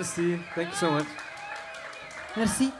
Merci. Thank you so much. Merci.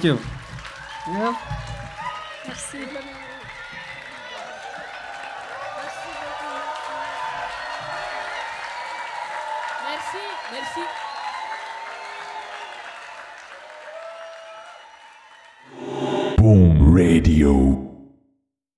Thank you.